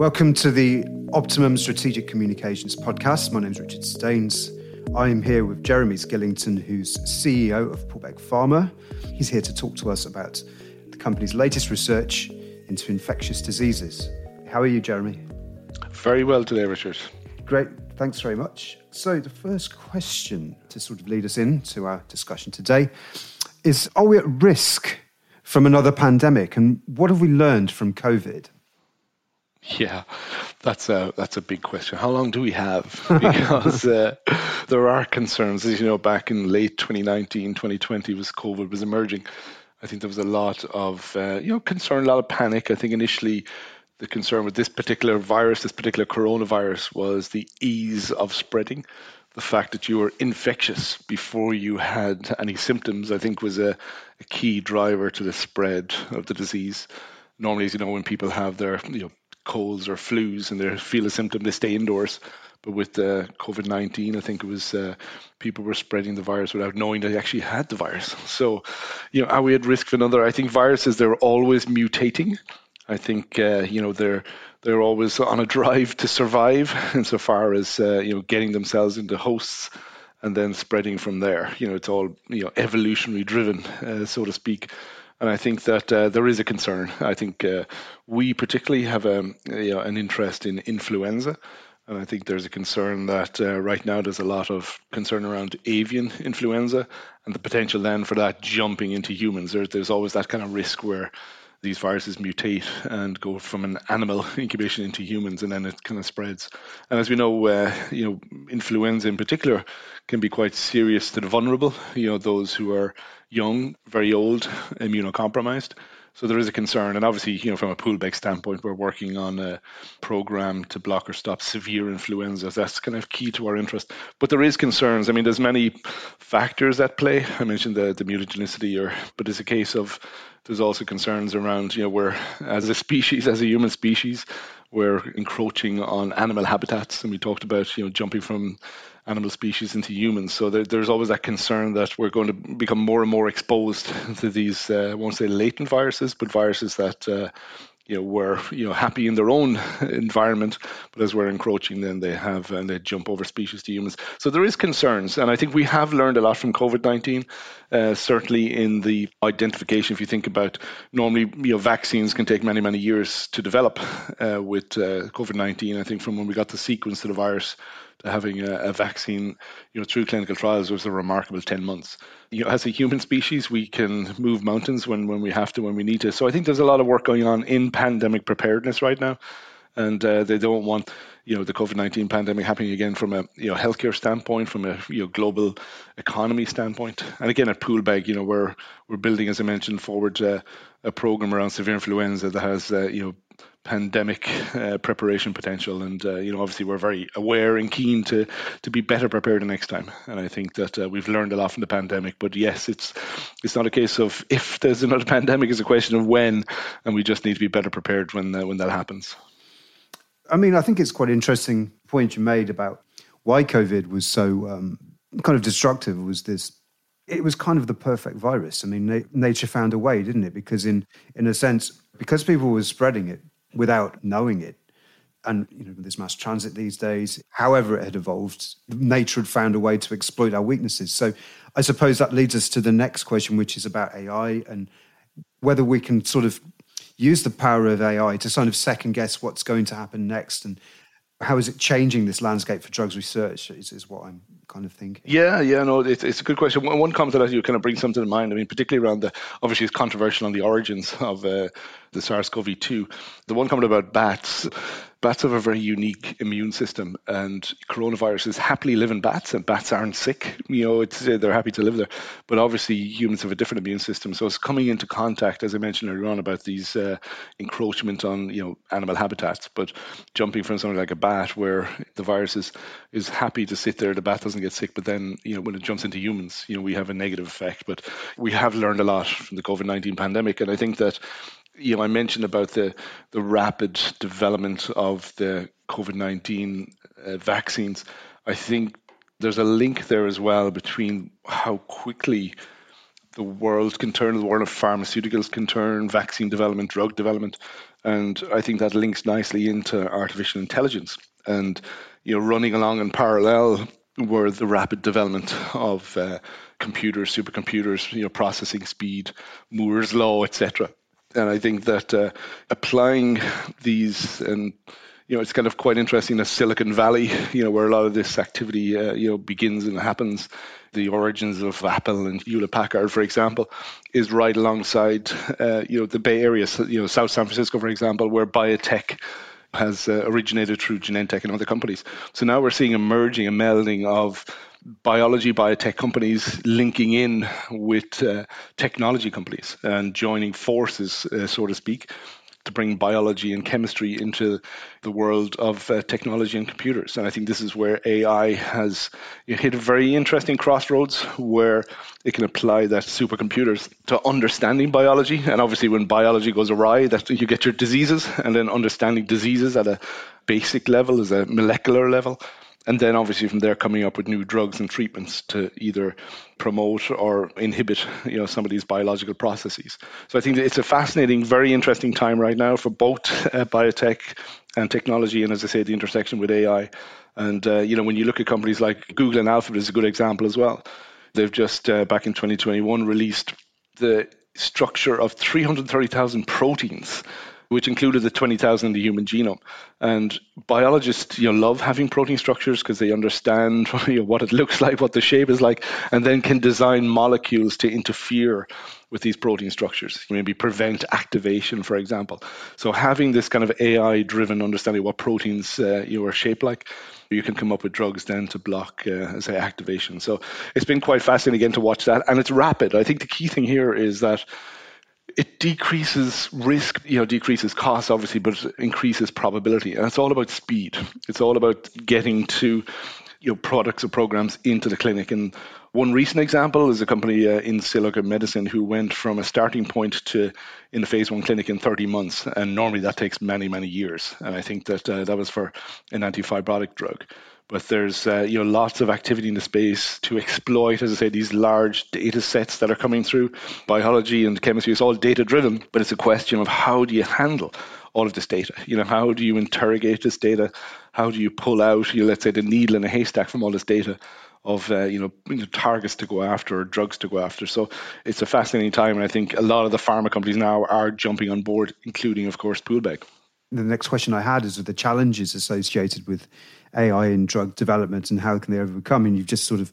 Welcome to the Optimum Strategic Communications podcast. My name is Richard Staines. I'm here with Jeremy Skillington, who's CEO of Poolbeg Pharma. He's here to talk to us about the company's latest research into infectious diseases. How are you, Jeremy? Very well today, Richard. Great. Thanks very much. So, the first question to sort of lead us into our discussion today is Are we at risk from another pandemic? And what have we learned from COVID? Yeah, that's a that's a big question. How long do we have? Because uh, there are concerns. As you know, back in late 2019, 2020, was COVID was emerging. I think there was a lot of uh, you know concern, a lot of panic. I think initially the concern with this particular virus, this particular coronavirus, was the ease of spreading. The fact that you were infectious before you had any symptoms, I think, was a, a key driver to the spread of the disease normally, as you know, when people have their you know colds or flus and they feel a symptom, they stay indoors. But with uh, COVID 19, I think it was uh, people were spreading the virus without knowing they actually had the virus. So, you know, are we at risk for another? I think viruses, they're always mutating. I think, uh, you know, they're they're always on a drive to survive insofar as, uh, you know, getting themselves into hosts and then spreading from there. You know, it's all, you know, evolutionary driven, uh, so to speak. And I think that uh, there is a concern. I think uh, we particularly have a, um, you know, an interest in influenza. And I think there's a concern that uh, right now there's a lot of concern around avian influenza and the potential then for that jumping into humans. There, there's always that kind of risk where these viruses mutate and go from an animal incubation into humans, and then it kind of spreads. And as we know, uh, you know, influenza in particular can be quite serious to the vulnerable. You know, those who are young, very old, immunocompromised. So there is a concern, and obviously, you know, from a Poolbeg standpoint, we're working on a program to block or stop severe influenza. That's kind of key to our interest. But there is concerns. I mean, there's many factors at play. I mentioned the, the mutagenicity, or but it's a case of there's also concerns around, you know, we're as a species, as a human species, we're encroaching on animal habitats, and we talked about, you know, jumping from animal species into humans. So there, there's always that concern that we're going to become more and more exposed to these, uh, I won't say latent viruses, but viruses that uh, you know were you know happy in their own environment, but as we're encroaching, then they have and they jump over species to humans. So there is concerns, and I think we have learned a lot from COVID nineteen. Uh, certainly in the identification, if you think about normally you know vaccines can take many many years to develop. Uh, with uh, COVID nineteen, I think from when we got the sequence to the virus having a, a, vaccine, you know, through clinical trials was a remarkable 10 months. You know, as a human species, we can move mountains when, when we have to, when we need to. So I think there's a lot of work going on in pandemic preparedness right now. And uh, they don't want, you know, the COVID-19 pandemic happening again from a, you know, healthcare standpoint, from a, you know, global economy standpoint. And again, at Poolbeg, you know, we're, we're building, as I mentioned, forward uh, a program around severe influenza that has, uh, you know, pandemic uh, preparation potential. And uh, you know, obviously, we're very aware and keen to to be better prepared the next time. And I think that uh, we've learned a lot from the pandemic. But yes, it's it's not a case of if there's another pandemic; it's a question of when, and we just need to be better prepared when uh, when that happens. I mean, I think it's quite an interesting point you made about why COVID was so um, kind of destructive. Was this it was kind of the perfect virus. I mean, na- nature found a way, didn't it? Because in in a sense, because people were spreading it, without knowing it. And you know, there's mass transit these days. However, it had evolved, nature had found a way to exploit our weaknesses. So, I suppose that leads us to the next question, which is about AI and whether we can sort of use the power of AI to sort of second guess what's going to happen next and how is it changing this landscape for drugs research is, is what I'm kind of thinking. Yeah, yeah, no, it's, it's a good question. One, one comment that you kind of bring something to mind. I mean, particularly around the obviously it's controversial on the origins of uh, the SARS-CoV-2. The one comment about bats bats have a very unique immune system, and coronaviruses happily live in bats, and bats aren't sick. You know, they're happy to live there. But obviously, humans have a different immune system, so it's coming into contact, as I mentioned earlier on, about these uh, encroachment on you know animal habitats. But jumping from something like a bat, where the virus is is happy to sit there, the bat doesn't get sick, but then you know when it jumps into humans, you know we have a negative effect. But we have learned a lot from the COVID nineteen pandemic, and I think that you know, I mentioned about the the rapid development of the COVID nineteen uh, vaccines. I think there's a link there as well between how quickly the world can turn, the world of pharmaceuticals can turn, vaccine development, drug development. And I think that links nicely into artificial intelligence. And, you know, running along in parallel were the rapid development of uh, computers, supercomputers, you know, processing speed, Moore's law, etc. And I think that uh, applying these and you know, it's kind of quite interesting as Silicon Valley, you know, where a lot of this activity, uh, you know, begins and happens. The origins of Apple and Hewlett Packard, for example, is right alongside, uh, you know, the Bay Area, you know, South San Francisco, for example, where biotech has uh, originated through Genentech and other companies. So now we're seeing a merging, a melding of biology biotech companies linking in with uh, technology companies and joining forces, uh, so to speak, to bring biology and chemistry into the world of uh, technology and computers. And I think this is where AI has hit a very interesting crossroads where it can apply that supercomputers to understanding biology. And obviously, when biology goes awry, that you get your diseases, and then understanding diseases at a basic level, as a molecular level and then obviously from there coming up with new drugs and treatments to either promote or inhibit you know some of these biological processes. So i think it's a fascinating very interesting time right now for both uh, biotech and technology and as i say the intersection with ai and uh, you know when you look at companies like google and alphabet is a good example as well. They've just uh, back in 2021 released the structure of 330,000 proteins which included the 20,000 in the human genome. And biologists, you know, love having protein structures because they understand you know, what it looks like, what the shape is like, and then can design molecules to interfere with these protein structures. Maybe prevent activation, for example. So having this kind of AI-driven understanding of what proteins uh, you are shaped like, you can come up with drugs then to block, uh, say, activation. So it's been quite fascinating again to watch that, and it's rapid. I think the key thing here is that it decreases risk, you know, decreases costs obviously, but increases probability. And it's all about speed. It's all about getting to, you know, products or programs into the clinic. And one recent example is a company uh, Insilico Medicine who went from a starting point to in the phase one clinic in 30 months. And normally that takes many, many years. And I think that uh, that was for an antifibrotic drug but there's uh, you know lots of activity in the space to exploit, as I say, these large data sets that are coming through. Biology and chemistry is all data driven, but it's a question of how do you handle all of this data? You know, how do you interrogate this data? How do you pull out, you know, let's say, the needle in a haystack from all this data? Of uh, you, know, targets to go after or drugs to go after, so it's a fascinating time, and I think a lot of the pharma companies now are jumping on board, including, of course, Poolbeg. The next question I had is with the challenges associated with AI in drug development and how can they overcome? And you've just sort of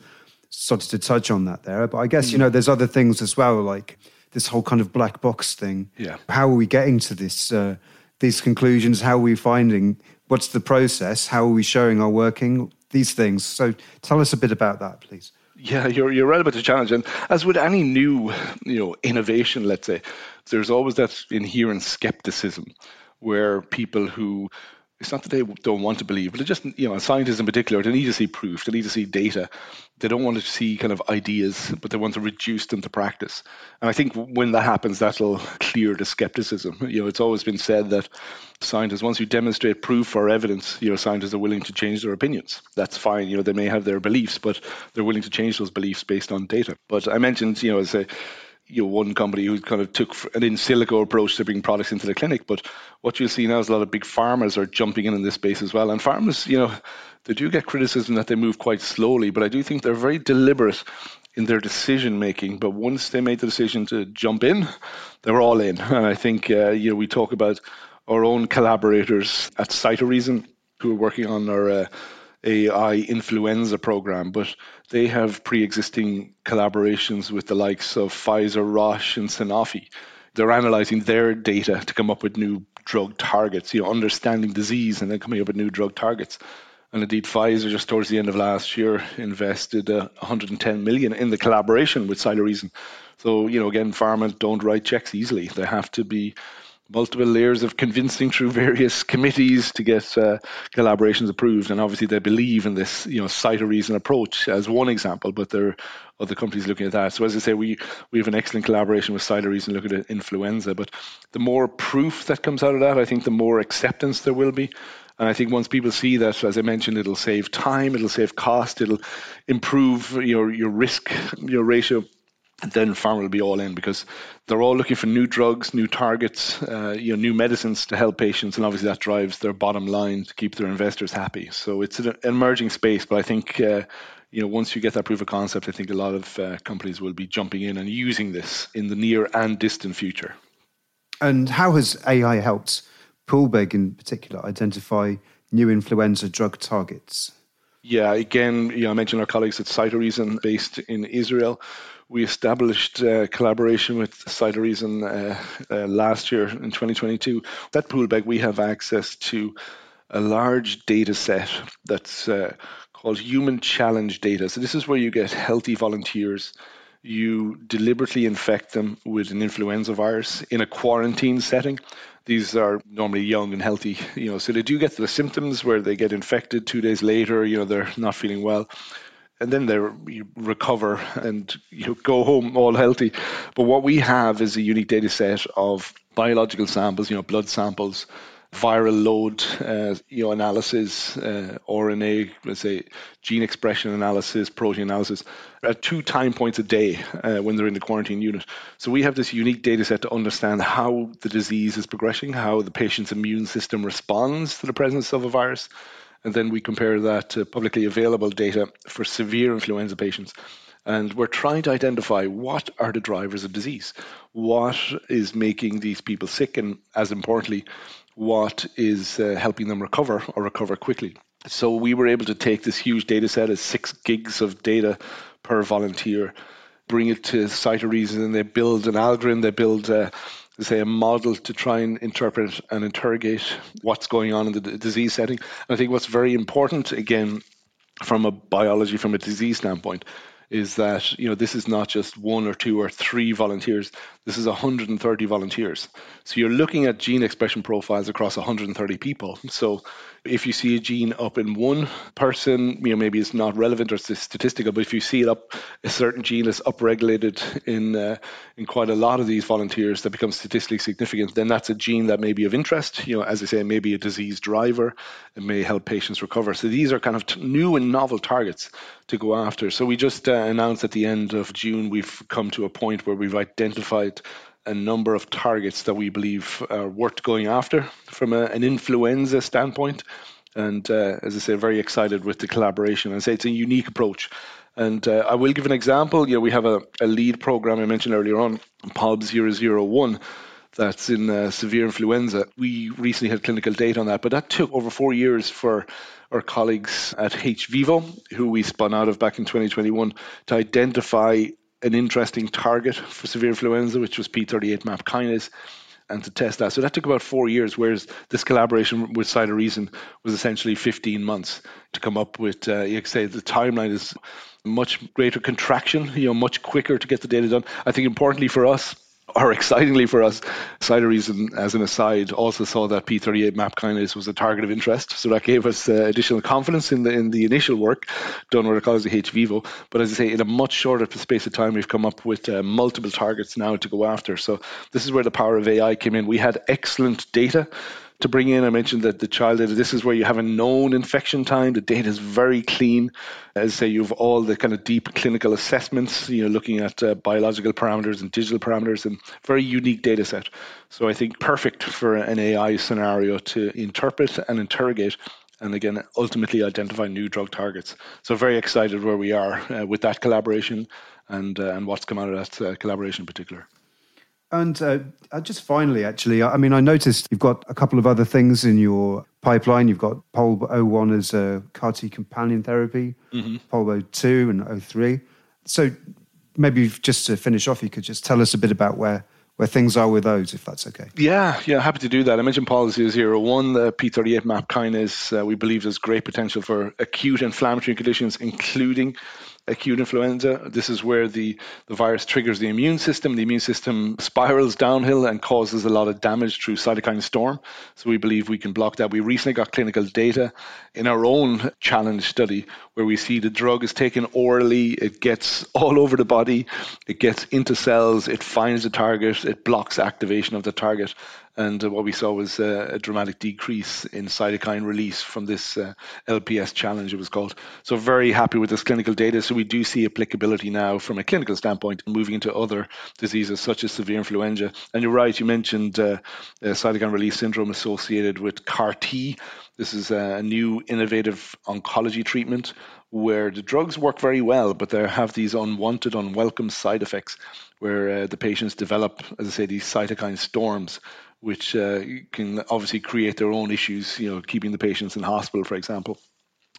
started to touch on that there. But I guess, you know, there's other things as well, like this whole kind of black box thing. Yeah. How are we getting to this, uh, these conclusions? How are we finding, what's the process? How are we showing our working? These things. So tell us a bit about that, please. Yeah, you're you're right about the challenge, and as with any new, you know, innovation, let's say, there's always that inherent skepticism where people who it's not that they don't want to believe, but they just, you know, scientists in particular, they need to see proof, they need to see data. They don't want to see kind of ideas, but they want to reduce them to practice. And I think when that happens, that'll clear the skepticism. You know, it's always been said that scientists, once you demonstrate proof or evidence, you know, scientists are willing to change their opinions. That's fine. You know, they may have their beliefs, but they're willing to change those beliefs based on data. But I mentioned, you know, as a you know, one company who kind of took an in silico approach to bring products into the clinic. But what you'll see now is a lot of big pharmas are jumping in in this space as well. And pharmas, you know, they do get criticism that they move quite slowly, but I do think they're very deliberate in their decision making. But once they made the decision to jump in, they were all in. And I think, uh, you know, we talk about our own collaborators at Cytoreason who are working on our uh, AI influenza program, but they have pre-existing collaborations with the likes of Pfizer, Roche, and Sanofi. They're analyzing their data to come up with new drug targets, you know, understanding disease and then coming up with new drug targets. And indeed, Pfizer just towards the end of last year invested uh, 110 million in the collaboration with Cytoreason. So, you know, again, pharma don't write checks easily. They have to be multiple layers of convincing through various committees to get uh, collaborations approved. And obviously, they believe in this, you know, Cytoreason approach as one example, but there are other companies looking at that. So as I say, we we have an excellent collaboration with Cytoreason looking at influenza. But the more proof that comes out of that, I think the more acceptance there will be. And I think once people see that, as I mentioned, it'll save time, it'll save cost, it'll improve your your risk your ratio then pharma will be all in because they're all looking for new drugs, new targets, uh, you know, new medicines to help patients, and obviously that drives their bottom line to keep their investors happy. So it's an emerging space, but I think uh, you know once you get that proof of concept, I think a lot of uh, companies will be jumping in and using this in the near and distant future. And how has AI helped Poolbeg in particular identify new influenza drug targets? Yeah, again, you know, I mentioned our colleagues at Cytoreason based in Israel. We established uh, collaboration with Cytoreason uh, uh, last year in 2022. That Poolbeg, we have access to a large data set that's uh, called human challenge data. So this is where you get healthy volunteers you deliberately infect them with an influenza virus in a quarantine setting. These are normally young and healthy, you know, so they do get the symptoms where they get infected two days later, you know, they're not feeling well. And then they recover and you go home all healthy. But what we have is a unique data set of biological samples, you know, blood samples, viral load uh, you know, analysis, uh, RNA, let's say gene expression analysis, protein analysis, at two time points a day uh, when they're in the quarantine unit. So we have this unique data set to understand how the disease is progressing, how the patient's immune system responds to the presence of a virus. And then we compare that to publicly available data for severe influenza patients. And we're trying to identify what are the drivers of disease, what is making these people sick, and as importantly, what is uh, helping them recover or recover quickly. So we were able to take this huge data set of six gigs of data per volunteer, bring it to Cytoreason, and they build an algorithm, they build uh, say a model to try and interpret and interrogate what's going on in the disease setting. And I think what's very important, again, from a biology, from a disease standpoint, is that you know this is not just one or two or three volunteers. This is 130 volunteers. So you're looking at gene expression profiles across 130 people. So if you see a gene up in one person you know maybe it's not relevant or it's statistical but if you see it up a certain gene is upregulated in uh, in quite a lot of these volunteers that becomes statistically significant then that's a gene that may be of interest. You know as i say maybe a disease driver. It may help patients recover. So these are kind of t- new and novel targets to go after. So we just uh, announced at the end of june we've come to a point where we've identified a number of targets that we believe are worth going after from a, an influenza standpoint. And uh, as I say, very excited with the collaboration. I say it's a unique approach. And uh, I will give an example. You know, we have a, a lead program I mentioned earlier on, POB 001, that's in uh, severe influenza. We recently had clinical data on that, but that took over four years for our colleagues at hVIVO, who we spun out of back in 2021, to identify an interesting target for severe influenza, which was P38 MAP kinase, and to test that. So that took about four years, whereas this collaboration with Cytoreason was essentially 15 months to come up with, uh, you could say the timeline is much greater contraction, you know, much quicker to get the data done. I think importantly for us, or excitingly for us, Cytoreason, as an aside, also saw that P38 MAP kinase was a target of interest. So that gave us uh, additional confidence in the in the initial work done with colleagues at hVIVO. But as I say, in a much shorter space of time, we've come up with uh, multiple targets now to go after. So this is where the power of AI came in. We had excellent data to bring in. I mentioned that the child data, this is where you have a known infection time. The data is very clean. As I say, you have all the kind of deep clinical assessments, you know, looking at uh, biological parameters and digital parameters and very unique data set. So I think perfect for an AI scenario to interpret and interrogate and again ultimately identify new drug targets. So very excited where we are uh, with that collaboration and uh, and what's come out of that uh, collaboration in particular. And uh, just finally, actually, I mean, I noticed you've got a couple of other things in your pipeline. You've got POLB01 as a CAR T companion therapy, mm-hmm. POLB02 and 03. So maybe just to finish off, you could just tell us a bit about where where things are with those, if that's okay. Yeah, yeah, happy to do that. I mentioned policy 01, the P38 MAP kinase, uh, we believe there's great potential for acute inflammatory conditions, including acute influenza. This is where the, the virus triggers the immune system. The immune system spirals downhill and causes a lot of damage through cytokine storm. So we believe we can block that. We recently got clinical data in our own challenge study where we see the drug is taken orally, it gets all over the body, it gets into cells, it finds the target, it blocks activation of the target. And uh, what we saw was uh, a dramatic decrease in cytokine release from this uh, LPS challenge, it was called. So, very happy with this clinical data. So, we do see applicability now from a clinical standpoint, moving into other diseases such as severe influenza. And you're right, you mentioned uh, uh, cytokine release syndrome associated with CAR T. This is a new innovative oncology treatment where the drugs work very well, but they have these unwanted, unwelcome side effects where uh, the patients develop, as I say, these cytokine storms, which uh, can obviously create their own issues, you know, keeping the patients in hospital, for example.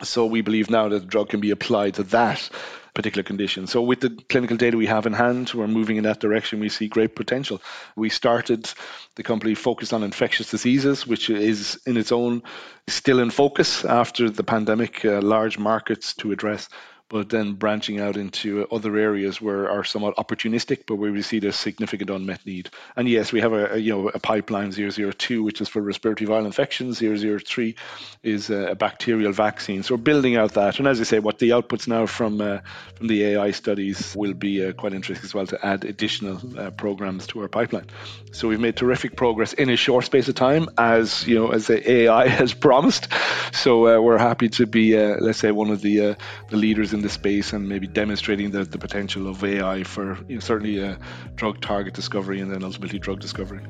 So we believe now that the drug can be applied to that particular condition. So with the clinical data we have in hand, we're moving in that direction. We see great potential. We started the company focused on infectious diseases, which is in its own still in focus after the pandemic, uh, large markets to address but then branching out into other areas where are somewhat opportunistic, but where we see there's significant unmet need. And yes, we have a, a you know a pipeline 002, which is for respiratory viral infections. 003 is a, bacterial vaccine. So we're building out that. And as I say, what the outputs now from uh, from the AI studies will be uh, quite interesting as well to add additional uh, programs to our pipeline. So we've made terrific progress in a short space of time, as you know, as the AI has promised. So uh, we're happy to be, uh, let's say, one of the uh, the leaders in in the space and maybe demonstrating the, the potential of AI for you know, certainly uh, drug target discovery and then ultimately drug discovery.